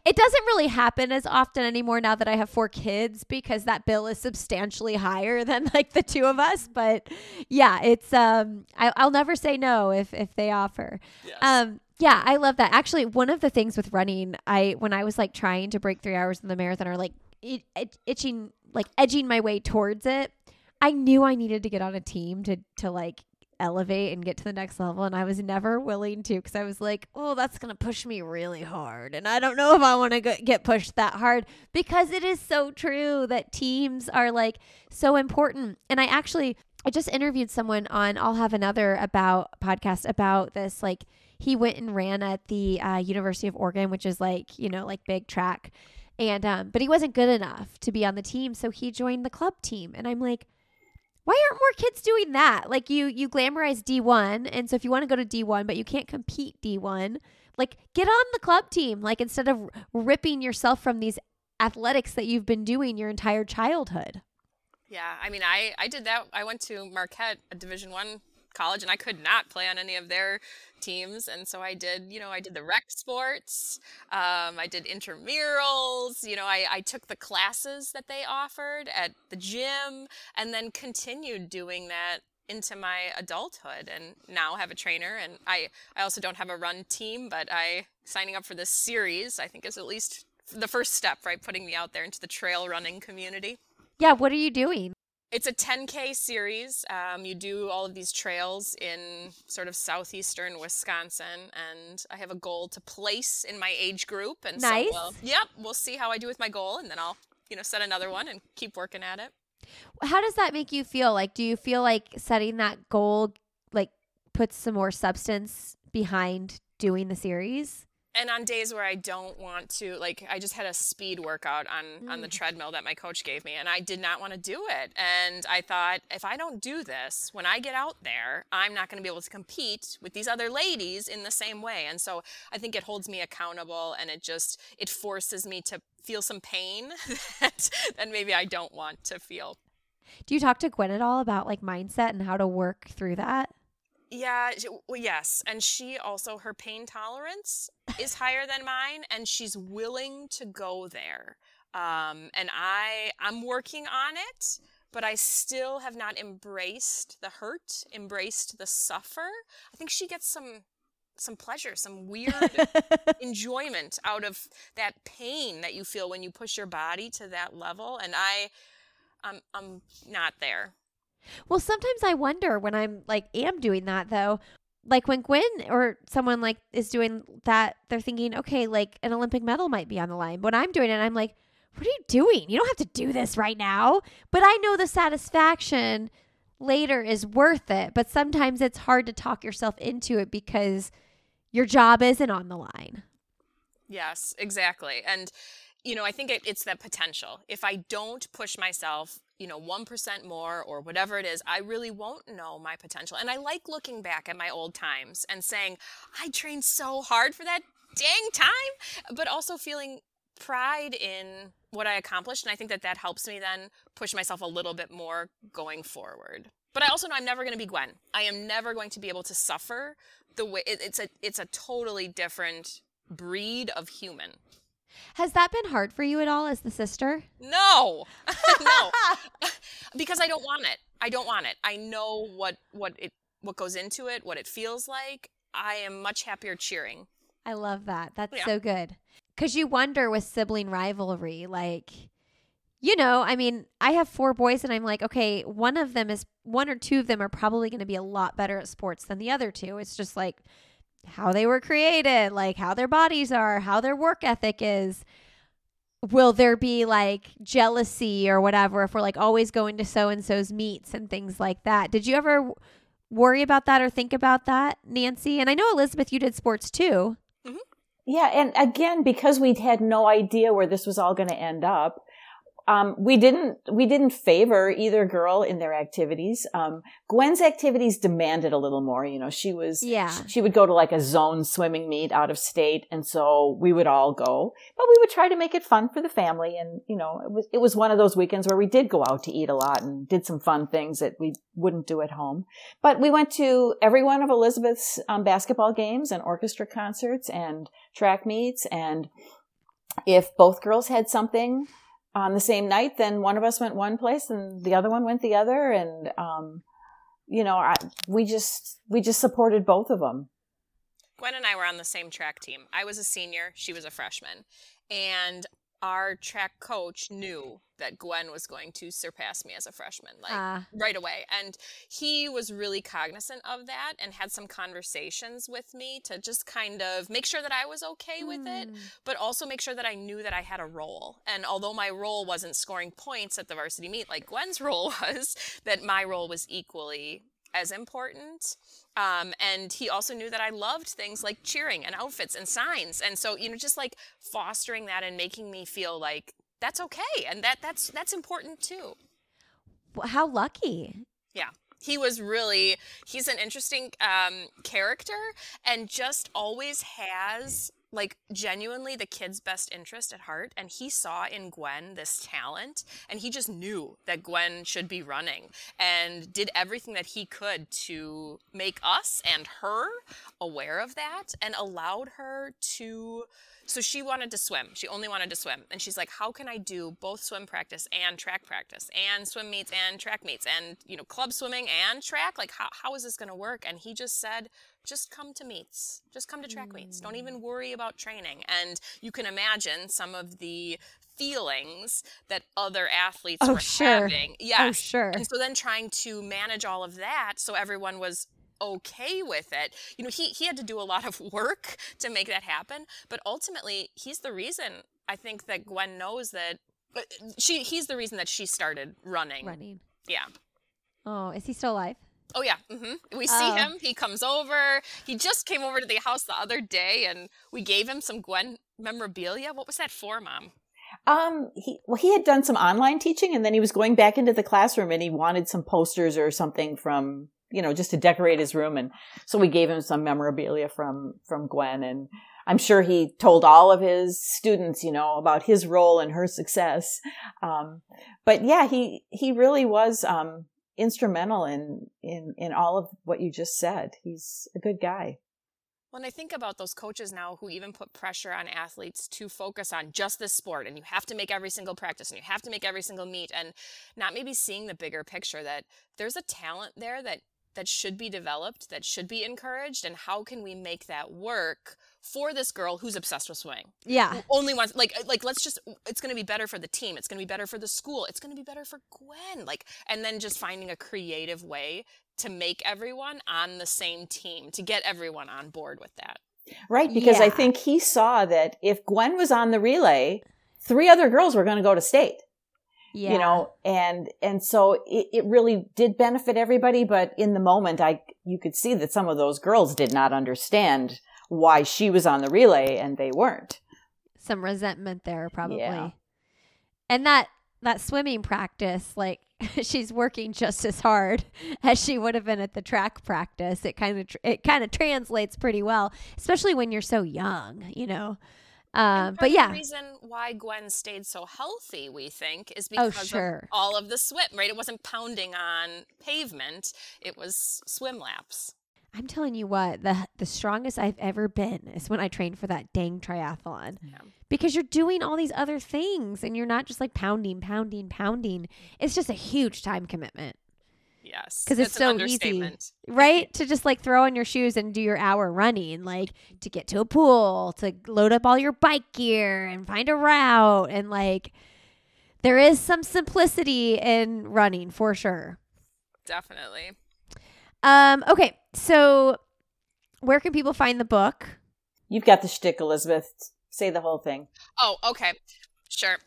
it doesn't really happen as often anymore now that I have four kids because that bill is substantially higher than like the two of us. But yeah, it's um, I, will never say no if if they offer. Yes. Um, yeah, I love that. Actually, one of the things with running, I when I was like trying to break three hours in the marathon or like it, it, itching, like edging my way towards it, I knew I needed to get on a team to to like elevate and get to the next level and I was never willing to cuz I was like, "Oh, that's going to push me really hard." And I don't know if I want to get pushed that hard because it is so true that teams are like so important. And I actually I just interviewed someone on I'll have another about podcast about this like he went and ran at the uh, University of Oregon, which is like, you know, like big track. And, um, but he wasn't good enough to be on the team. So he joined the club team. And I'm like, why aren't more kids doing that? Like you, you glamorize D1. And so if you want to go to D1, but you can't compete D1, like get on the club team. Like instead of ripping yourself from these athletics that you've been doing your entire childhood. Yeah, I mean, I I did that. I went to Marquette, a Division One college, and I could not play on any of their teams and so i did you know i did the rec sports um, i did intramurals you know I, I took the classes that they offered at the gym and then continued doing that into my adulthood and now have a trainer and i i also don't have a run team but i signing up for this series i think is at least the first step right putting me out there into the trail running community. Yeah what are you doing it's a 10K series. Um, you do all of these trails in sort of southeastern Wisconsin, and I have a goal to place in my age group. And nice. so, we'll, yep, we'll see how I do with my goal, and then I'll, you know, set another one and keep working at it. How does that make you feel? Like, do you feel like setting that goal, like, puts some more substance behind doing the series? And on days where I don't want to, like I just had a speed workout on mm. on the mm. treadmill that my coach gave me, and I did not want to do it. And I thought, if I don't do this, when I get out there, I'm not going to be able to compete with these other ladies in the same way. And so I think it holds me accountable, and it just it forces me to feel some pain that that maybe I don't want to feel. Do you talk to Gwen at all about like mindset and how to work through that? Yeah, well, yes. And she also, her pain tolerance is higher than mine, and she's willing to go there. Um, and I, I'm working on it, but I still have not embraced the hurt, embraced the suffer. I think she gets some some pleasure, some weird enjoyment out of that pain that you feel when you push your body to that level. And I, I'm, I'm not there. Well, sometimes I wonder when I'm like am doing that though. Like when Gwen or someone like is doing that, they're thinking, okay, like an Olympic medal might be on the line. When I'm doing it, I'm like, what are you doing? You don't have to do this right now. But I know the satisfaction later is worth it. But sometimes it's hard to talk yourself into it because your job isn't on the line. Yes, exactly. And you know, I think it, it's that potential. If I don't push myself, you know, 1% more or whatever it is, I really won't know my potential. And I like looking back at my old times and saying, I trained so hard for that dang time, but also feeling pride in what I accomplished. And I think that that helps me then push myself a little bit more going forward. But I also know I'm never going to be Gwen. I am never going to be able to suffer the way it, it's a it's a totally different breed of human. Has that been hard for you at all as the sister? No. no. because I don't want it. I don't want it. I know what what it what goes into it, what it feels like. I am much happier cheering. I love that. That's yeah. so good. Cuz you wonder with sibling rivalry like you know, I mean, I have four boys and I'm like, okay, one of them is one or two of them are probably going to be a lot better at sports than the other two. It's just like how they were created, like how their bodies are, how their work ethic is. will there be like jealousy or whatever if we're like always going to so and so's meets and things like that? Did you ever worry about that or think about that, Nancy? And I know Elizabeth, you did sports too. Mm-hmm. Yeah, and again, because we had no idea where this was all going to end up, um, we didn't we didn't favor either girl in their activities. Um, Gwen's activities demanded a little more. You know, she was Yeah. she would go to like a zone swimming meet out of state, and so we would all go. But we would try to make it fun for the family, and you know, it was it was one of those weekends where we did go out to eat a lot and did some fun things that we wouldn't do at home. But we went to every one of Elizabeth's um, basketball games and orchestra concerts and track meets, and if both girls had something on the same night, then one of us went one place and the other one went the other, and um, you know, I, we just we just supported both of them. Gwen and I were on the same track team. I was a senior, she was a freshman. And our track coach knew that Gwen was going to surpass me as a freshman, like Ah. right away. And he was really cognizant of that and had some conversations with me to just kind of make sure that I was okay with it, Mm. but also make sure that I knew that I had a role. And although my role wasn't scoring points at the varsity meet like Gwen's role was, that my role was equally as important. Um, and he also knew that I loved things like cheering and outfits and signs. And so, you know, just like fostering that and making me feel like that's okay and that that's that's important too. Well, How lucky. Yeah. He was really he's an interesting um character and just always has like genuinely the kid's best interest at heart and he saw in Gwen this talent and he just knew that Gwen should be running and did everything that he could to make us and her aware of that and allowed her to so she wanted to swim. She only wanted to swim. And she's like, how can I do both swim practice and track practice and swim meets and track meets and, you know, club swimming and track? Like, how, how is this going to work? And he just said, just come to meets. Just come to track meets. Don't even worry about training. And you can imagine some of the feelings that other athletes Oh, were sure. having. Yes. Oh, sure. And so then trying to manage all of that so everyone was okay with it. You know, he he had to do a lot of work to make that happen, but ultimately he's the reason I think that Gwen knows that she he's the reason that she started running. Running. Yeah. Oh, is he still alive? Oh yeah, Mm-hmm. we see Oh. him. He comes over. He just came over to the house the other day, and we gave him some Gwen memorabilia. What was that for, Mom? Um, he well, he had done some online teaching, and then he was going back into the classroom, and he wanted some posters or something from you know just to decorate his room, and so we gave him some memorabilia from from Gwen, and I'm sure he told all of his students, you know, about his role and her success. Um, but yeah, he he really was um, instrumental in in in all of what you just said. He's a good guy. When I think about those coaches now who even put pressure on athletes to focus on just this sport and you have to make every single practice and you have to make every single meet and not maybe seeing the bigger picture that there's a talent there that that should be developed, that should be encouraged and how can we make that work for this girl who's obsessed with swimming? Yeah. who only wants like uh, like let's just it's going to be better for the team it's going to be better for the school it's going to be better for gwen like and then just finding a creative way to make everyone on the same team to get everyone on board with that Right, because I think he saw that if Gwen was on the relay, three other girls were going to go to state. Yeah. You know, and and so it, it really did benefit everybody. But in the moment, I you could see that some of those girls did not understand why she was on the relay and they weren't. some resentment there probably. Yeah. And that that swimming practice, like she's working just as hard as she would have been at the track practice. It kind of tr- it kind of translates pretty well, especially when you're so young, you know. And uh, but yeah, the reason why gwen stayed so healthy we think is Oh, because sure. of all of the swim right it wasn't pounding on pavement it was swim laps I'm telling you what, the the strongest I've ever been is when I trained for that dang triathlon. Yeah. Because you're doing all these other things and you're not just like pounding, pounding, pounding. It's just a huge time commitment. Yes 'Cause it's so easy. right? to just like throw on your shoes and do your hour running, like to get to a pool, to load up all your bike gear and find a route. And like, there is some simplicity in running for sure. definitely Um, okay, so where can people find the book? You've got the shtick, Elizabeth. Say the whole thing. Oh, okay. Sure.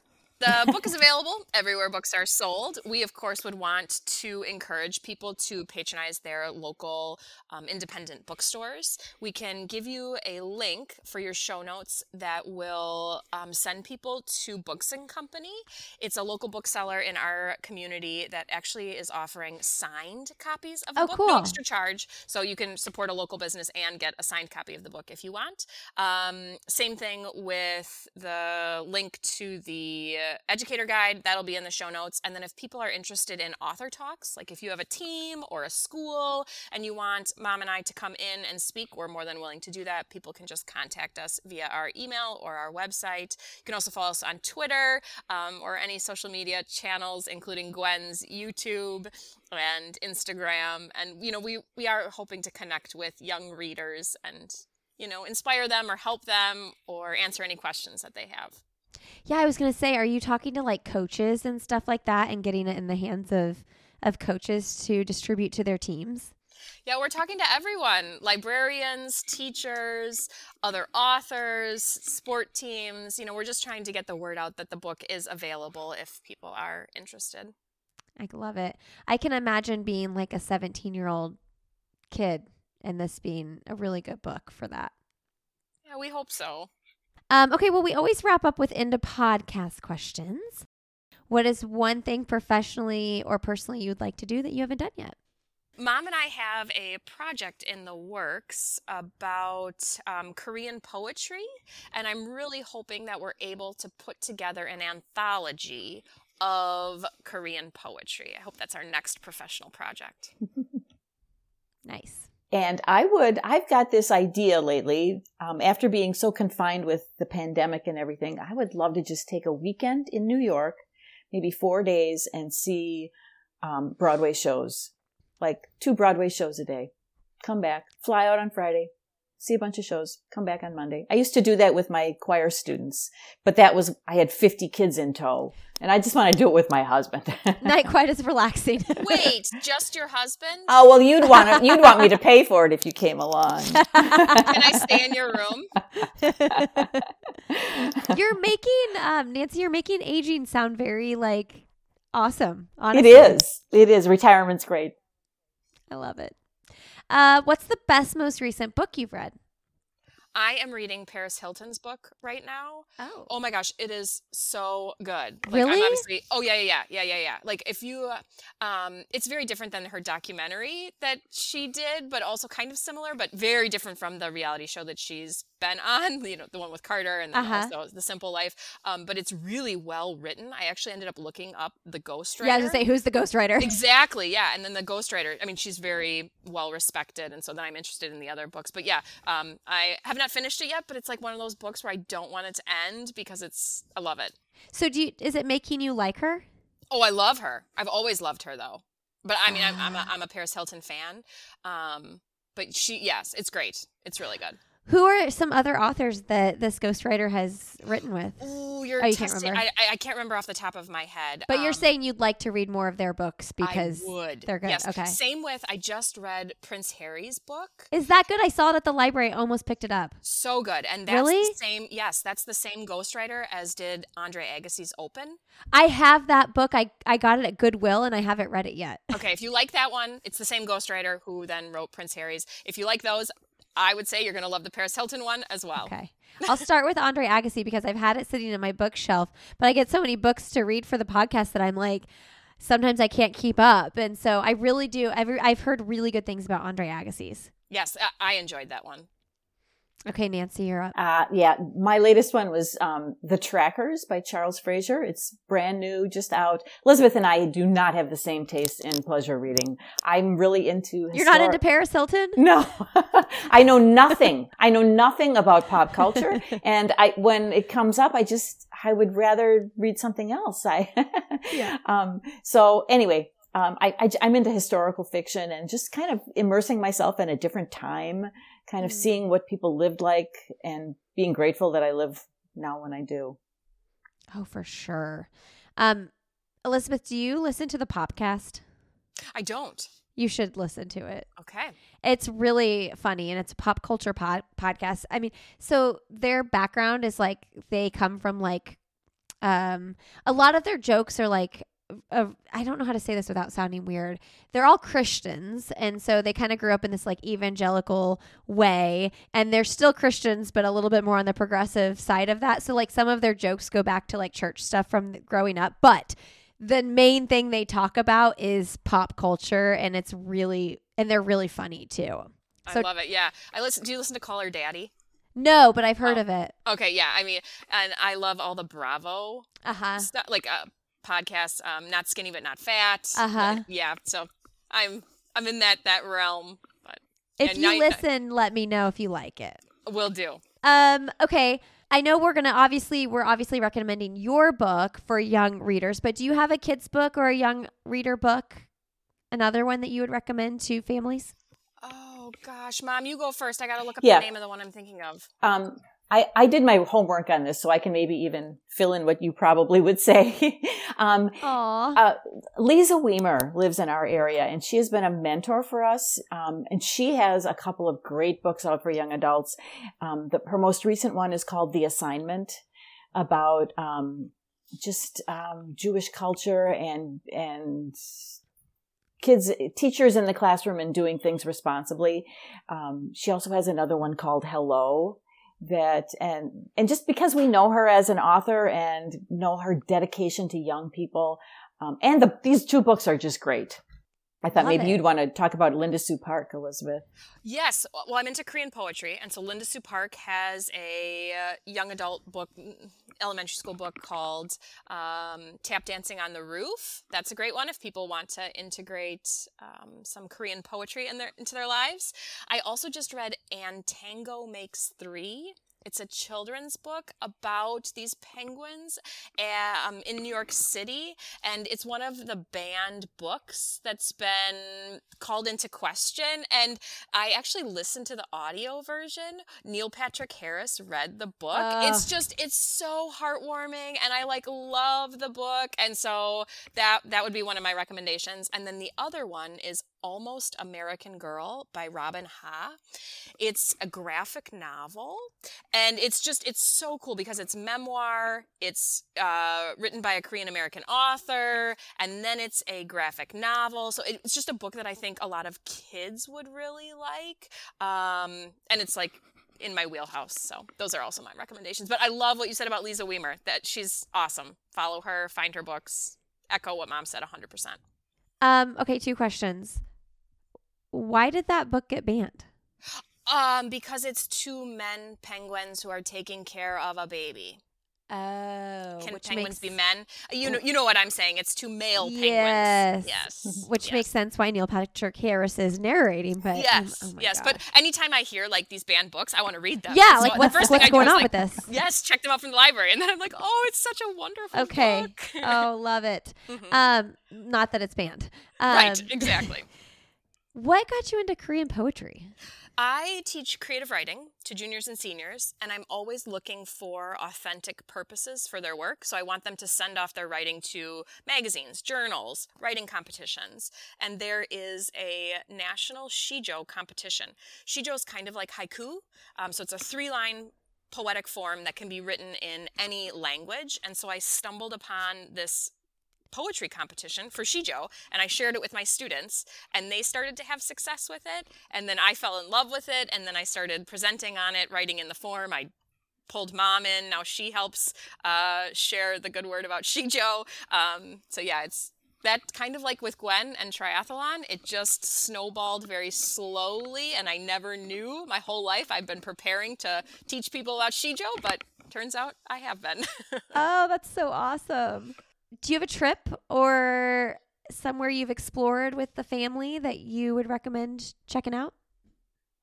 The book is available everywhere books are sold. We, of course, would want to encourage people to patronize their local um, independent bookstores. We can give you a link for your show notes that will um, send people to Books and Company. It's a local bookseller in our community that actually is offering signed copies of the Oh, book, cool. no extra charge. So you can support a local business and get a signed copy of the book if you want. Um, same thing with the link to the uh, educator guide, that'll be in the show notes. And then if people are interested in author talks, like if you have a team or a school and you want mom and I to come in and speak, we're more than willing to do that. People can just contact us via our email or our website. You can also follow us on Twitter um, or any social media channels, including Gwen's YouTube and Instagram. And, you know, we, we are hoping to connect with young readers and, you know, inspire them or help them or answer any questions that they have. Yeah, I was gonna say, are you talking to like coaches and stuff like that, and getting it in the hands of of coaches to distribute to their teams? Yeah, we're talking to everyone librarians, teachers, other authors, sport teams. You know, we're just trying to get the word out that the book is available if people are interested. I love it. I can imagine being like a 17 year old kid and this being a really good book for that. Yeah, we hope so. Um, okay, well, we always wrap up with into podcast questions. What is one thing professionally or personally you would like to do that you haven't done yet? Mom and I have a project in the works about um, Korean poetry, and I'm really hoping that we're able to put together an anthology of Korean poetry. I hope that's our next professional project. Nice. And I would, I've got this idea lately, um, after being so confined with the pandemic and everything, I would love to just take a weekend in New York, maybe four days, and see um, Broadway shows, like two Broadway shows a day. Come back, fly out on Friday, see a bunch of shows, come back on Monday. I used to do that with my choir students, but that was, I had 50 kids in tow, and I just want to do it with my husband. Not quite as relaxing. Wait, just your husband? Oh well, you'd want to, you'd want me to pay for it if you came along. Can I stay in your room? you're making um, Nancy. You're making aging sound very like awesome. It Honestly. is. It is. Retirement's great. I love it. Uh, what's the best, most recent book you've read? I am reading Paris Hilton's book right now. Oh, Oh my gosh, it is so good. Like, Really? I'm obviously. Oh yeah, yeah, yeah, yeah, yeah, yeah. Like if you, um, it's very different than her documentary that she did, but also kind of similar, but very different from the reality show that she's been on. You know, the one with Carter and then Uh-huh. also The Simple Life. Um, but it's really well written. I actually ended up looking up the ghostwriter. yeah. I was gonna say, who's the ghostwriter? Exactly, yeah. And then the ghostwriter, I mean, she's very well respected. And so then I'm interested in the other books. But yeah, um, I have not finished it yet, but it's like one of those books where I don't want it to end because it's, I love it. So, do you, is it making you like her? Oh, I love her. I've always loved her though. But I mean, I'm, I'm, Ah. a, I'm a Paris Hilton fan. Um, but she, yes, it's great. It's really good. Who are some other authors that this ghostwriter has written with? Ooh, you're Oh, you can't remember? I, I, can't remember off the top of my head. But you're Um, saying you'd like to read more of their books because I would. they're good. Yes. Okay. Same with, I just read Prince Harry's book. is that good? I saw it at the library. Almost picked it up. So good. And that's Really? the same yes, that's the same ghostwriter as did Andre Agassi's Open. I have that book. I I got it at Goodwill and I haven't read it yet. Okay, if you like that one, it's the same ghostwriter who then wrote Prince Harry's. If you like those, I would say you're gonna love the Paris Hilton one as well. Okay. I'll start with Andre Agassi because I've had it sitting in my bookshelf, but I get so many books to read for the podcast that I'm like, sometimes I can't keep up. And so I really do. I've, I've heard really good things about Andre Agassi's. Yes, I enjoyed that one. Okay, Nancy, you're up. Uh, yeah, my latest one was um, The Trackers by Charles Frazier. It's brand new, just out. Elizabeth and I do not have the same taste in pleasure reading. I'm really into. You're not into Paris Hilton? No, I know nothing. I know nothing about pop culture, and I when it comes up, I just I would rather read something else. I Yeah. Um, so anyway, um, I, I I'm into historical fiction and just kind of immersing myself in a different time, kind of Mm. seeing what people lived like, and being grateful that I live now when I do. Oh, for sure. Um, Elizabeth, do you listen to the podcast? I don't. You should listen to it. Okay. It's really funny and it's a pop culture pod- podcast. I mean, so their background is like they come from like Um, a lot of their jokes are like, uh, I don't know how to say this without sounding weird. They're all Christians, and so they kind of grew up in this like evangelical way, and they're still Christians, but a little bit more on the progressive side of that. So like some of their jokes go back to like church stuff from growing up, but the main thing they talk about is pop culture, and it's really and they're really funny too. So, I love it. Yeah, I listen. Do you listen to Call Her Daddy? No, but I've heard oh. of it. Okay, yeah. I mean, and I love all the Bravo uh-huh. stuff, like uh, podcasts. Um, not skinny but not fat. Uh huh. Yeah. So I'm I'm in that that realm. But if you listen, let me know if you like it. Will do. Um. Okay. I know we're gonna obviously we're obviously recommending your book for young readers, but do you have a kids book or a young reader book? Another one that you would recommend to families? Oh gosh, mom, you go first. I got to look up yeah. the name of the one I'm thinking of. Um, I, I did my homework on this, so I can maybe even fill in what you probably would say. um, uh, Liza Wiemer lives in our area, and she has been a mentor for us. Um, and she has a couple of great books out for young adults. Um, the, her most recent one is called The Assignment, about um, just um, Jewish culture and and kids, teachers in the classroom and doing things responsibly. Um, she also has another one called Hello that, and, and just because we know her as an author and know her dedication to young people, um, and the, these two books are just great. I thought Love maybe it. you'd want to talk about Linda Sue Park, Elizabeth. Yes. Well, I'm into Korean poetry. And so Linda Sue Park has a uh, young adult book, elementary school book called um, Tap Dancing on the Roof. That's a great one if people want to integrate um, some Korean poetry in their, into their lives. I also just read And Tango Makes Three it's a children's book about these penguins um, in New York City, and it's one of the banned books that's been called into question. And I actually listened to the audio version. Neil Patrick Harris read the book. Uh. It's just it's so heartwarming, and I like love the book, and so that that would be one of my recommendations. And then the other one is Almost American Girl by Robin Ha. It's a graphic novel and it's just it's so cool because it's memoir, it's uh, written by a Korean American author, and then it's a graphic novel. So it's just a book that I think a lot of kids would really like. Um, and it's like in my wheelhouse. So those are also my recommendations. But I love what you said about Liza Wiemer, that she's awesome. Follow her, find her books, echo what mom said 100%. Um, okay, two questions. Why did that book get banned? Um, because it's two men penguins who are taking care of a baby. Oh, can penguins makes... be men? You know, you know what I'm saying. It's two male yes. penguins. Yes, which yes. makes sense why Neil Patrick Harris is narrating. But yes, oh yes. But anytime I hear like these banned books, I want to read them. Yeah, like what's, what's going on like, with this? Yes, check them out from the library, and then I'm like, oh, it's such a wonderful. Book. Okay. oh, love it. Mm-hmm. Um, not that it's banned. Um, right. Exactly. What got you into Korean poetry? I teach creative writing to juniors and seniors, and I'm always looking for authentic purposes for their work. So I want them to send off their writing to magazines, journals, writing competitions. And there is a national Sijo competition. Sijo is kind of like haiku. Um, so it's a three line poetic form that can be written in any language. And so I stumbled upon this poetry competition for Sijo, and I shared it with my students, and they started to have success with it. And then I fell in love with it, and then I started presenting on it, writing in the form. I pulled mom in. Now she helps uh, share the good word about Sijo. Um, so yeah, it's that kind of like with Gwen and triathlon, it just snowballed very slowly, and I never knew my whole life. I've been preparing to teach people about Sijo, but turns out I have been. oh, that's so awesome do you have a trip or somewhere you've explored with the family that you would recommend checking out?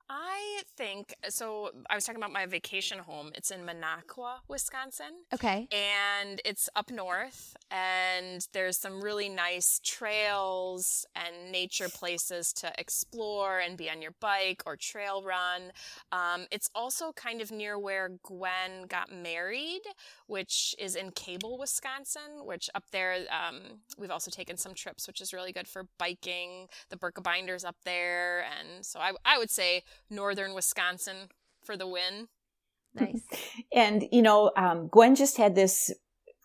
I think so. I was talking about my vacation home. It's in Minocqua, Wisconsin. Okay. And it's up north, and there's some really nice trails and nature places to explore and be on your bike or trail run. Um, it's also kind of near where Gwen got married, which is in Cable, Wisconsin, which up there, um, we've also taken some trips, which is really good for biking. The Birkebeiner's up there. And so I, I would say northern Wisconsin for the win. Nice. and, you know, um, Gwen just had this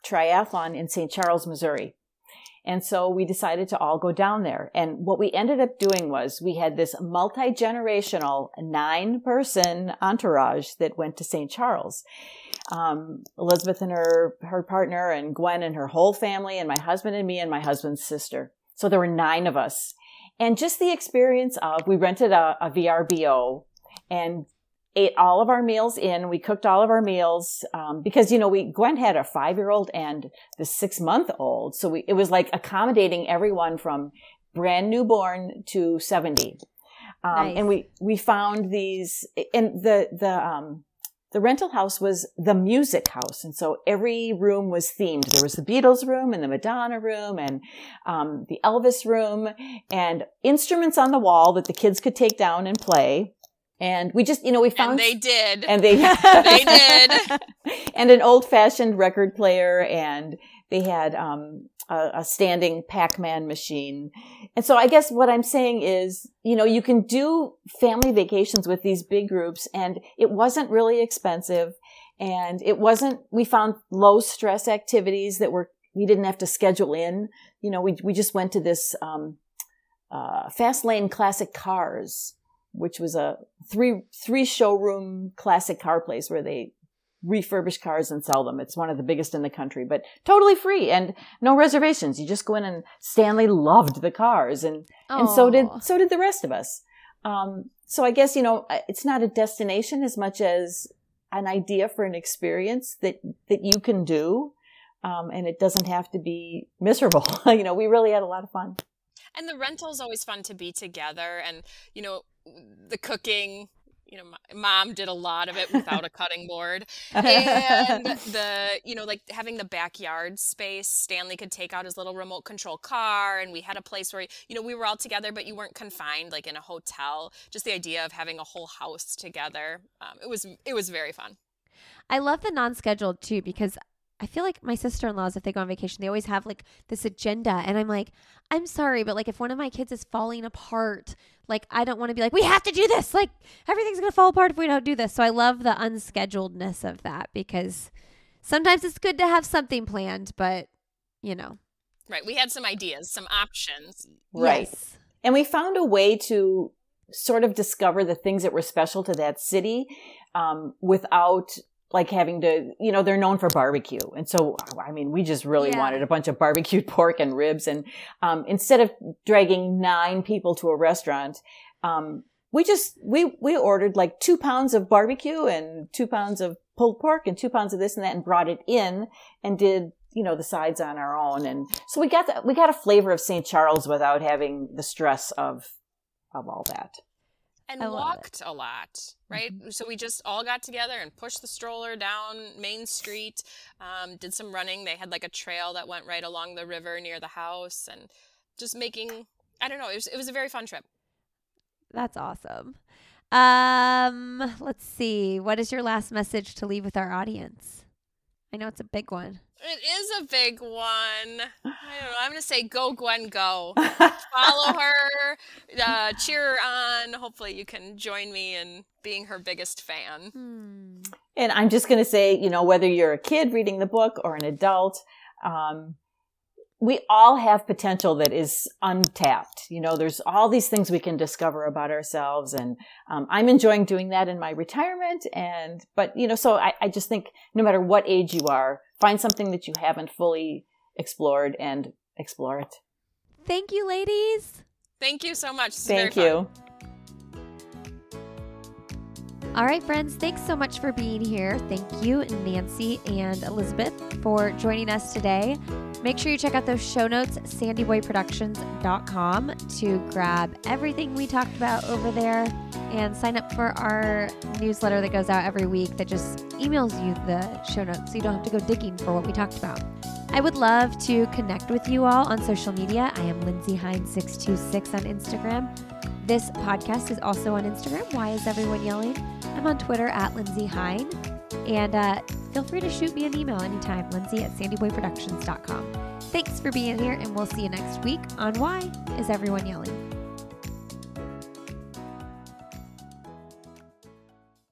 triathlon in St. Charles, Missouri. And so we decided to all go down there. And what we ended up doing was we had this multi generational nine person entourage that went to St. Charles. Um, Elizabeth and her, her partner and Gwen and her whole family and my husband and me and my husband's sister. So there were nine of us. And just the experience of, we rented a, a VRBO and ate all of our meals in. We cooked all of our meals um, because you know we Gwen had a five year old and the six month old, so we it was like accommodating everyone from brand newborn to seventy. Um, nice. And we we found these and the the um, the rental house was the music house, and so every room was themed. There was the Beatles room and the Madonna room and um, the Elvis room, and instruments on the wall that the kids could take down and play. And we just, you know, we found and they did, and they they did, and an old fashioned record player, and they had um, a, a standing Pac-Man machine. And so, I guess what I'm saying is, you know, you can do family vacations with these big groups, and it wasn't really expensive, and it wasn't. We found low stress activities that were we didn't have to schedule in. You know, we we just went to this um, uh, fast lane classic cars which was a three three showroom classic car place where they refurbish cars and sell them. It's one of the biggest in the country, but totally free and no reservations. You just go in and Stanley loved the cars and Aww. and so did so did the rest of us. Um, so I guess you know it's not a destination as much as an idea for an experience that that you can do, um, and it doesn't have to be miserable. you know, we really had a lot of fun. And the rental is always fun to be together, and you know the cooking you know mom did a lot of it without a cutting board and the you know like having the backyard space stanley could take out his little remote control car and we had a place where you know we were all together but you weren't confined like in a hotel just the idea of having a whole house together um, it was it was very fun i love the non-scheduled too because I feel like my sister in laws, if they go on vacation, they always have like this agenda. And I'm like, I'm sorry, but like if one of my kids is falling apart, like I don't want to be like, we have to do this. Like everything's going to fall apart if we don't do this. So I love the unscheduledness of that because sometimes it's good to have something planned, but you know. Right. We had some ideas, some options. Right. Yes. And we found a way to sort of discover the things that were special to that city um, without like having to, you know, they're known for barbecue. And so, I mean, we just really yeah. wanted a bunch of barbecued pork and ribs. And, um, instead of dragging nine people to a restaurant, um, we just, we, we ordered like two pounds of barbecue and two pounds of pulled pork and two pounds of this and that and brought it in and did, you know, the sides on our own. And so we got, the, we got a flavor of St. Charles without having the stress of, of all that and walked a lot, right? Mm-hmm. So we just all got together and pushed the stroller down Main Street, um, did some running. They had like a trail that went right along the river near the house, and just making, I don't know, it was, it was a very fun trip. That's awesome. Um, let's see. What is your last message to leave with our audience? I know it's a big one. It is a big one. I don't know. I'm going to say go, Gwen, go. Follow her, uh, cheer her on. Hopefully, you can join me in being her biggest fan. Hmm. And I'm just going to say, you know, whether you're a kid reading the book or an adult, um, we all have potential that is untapped. You know, there's all these things we can discover about ourselves. And um, I'm enjoying doing that in my retirement. And, but, you know, so I, I just think no matter what age you are, find something that you haven't fully explored and explore it. Thank you, ladies. Thank you so much. Thank you. All right, friends, thanks so much for being here. Thank you, Nancy and Elizabeth, for joining us today. Make sure you check out those show notes, sandyboyproductions.com, to grab everything we talked about over there and sign up for our newsletter that goes out every week that just emails you the show notes so you don't have to go digging for what we talked about. I would love to connect with you all on social media. I am Lindsey Hein626 on Instagram. This podcast is also on Instagram. Why is everyone yelling? I'm on Twitter at Lindsey Hein. And uh, feel free to shoot me an email anytime, lindsay at sandyboyproductions.com. Thanks for being here, and we'll see you next week on Why is Everyone Yelling?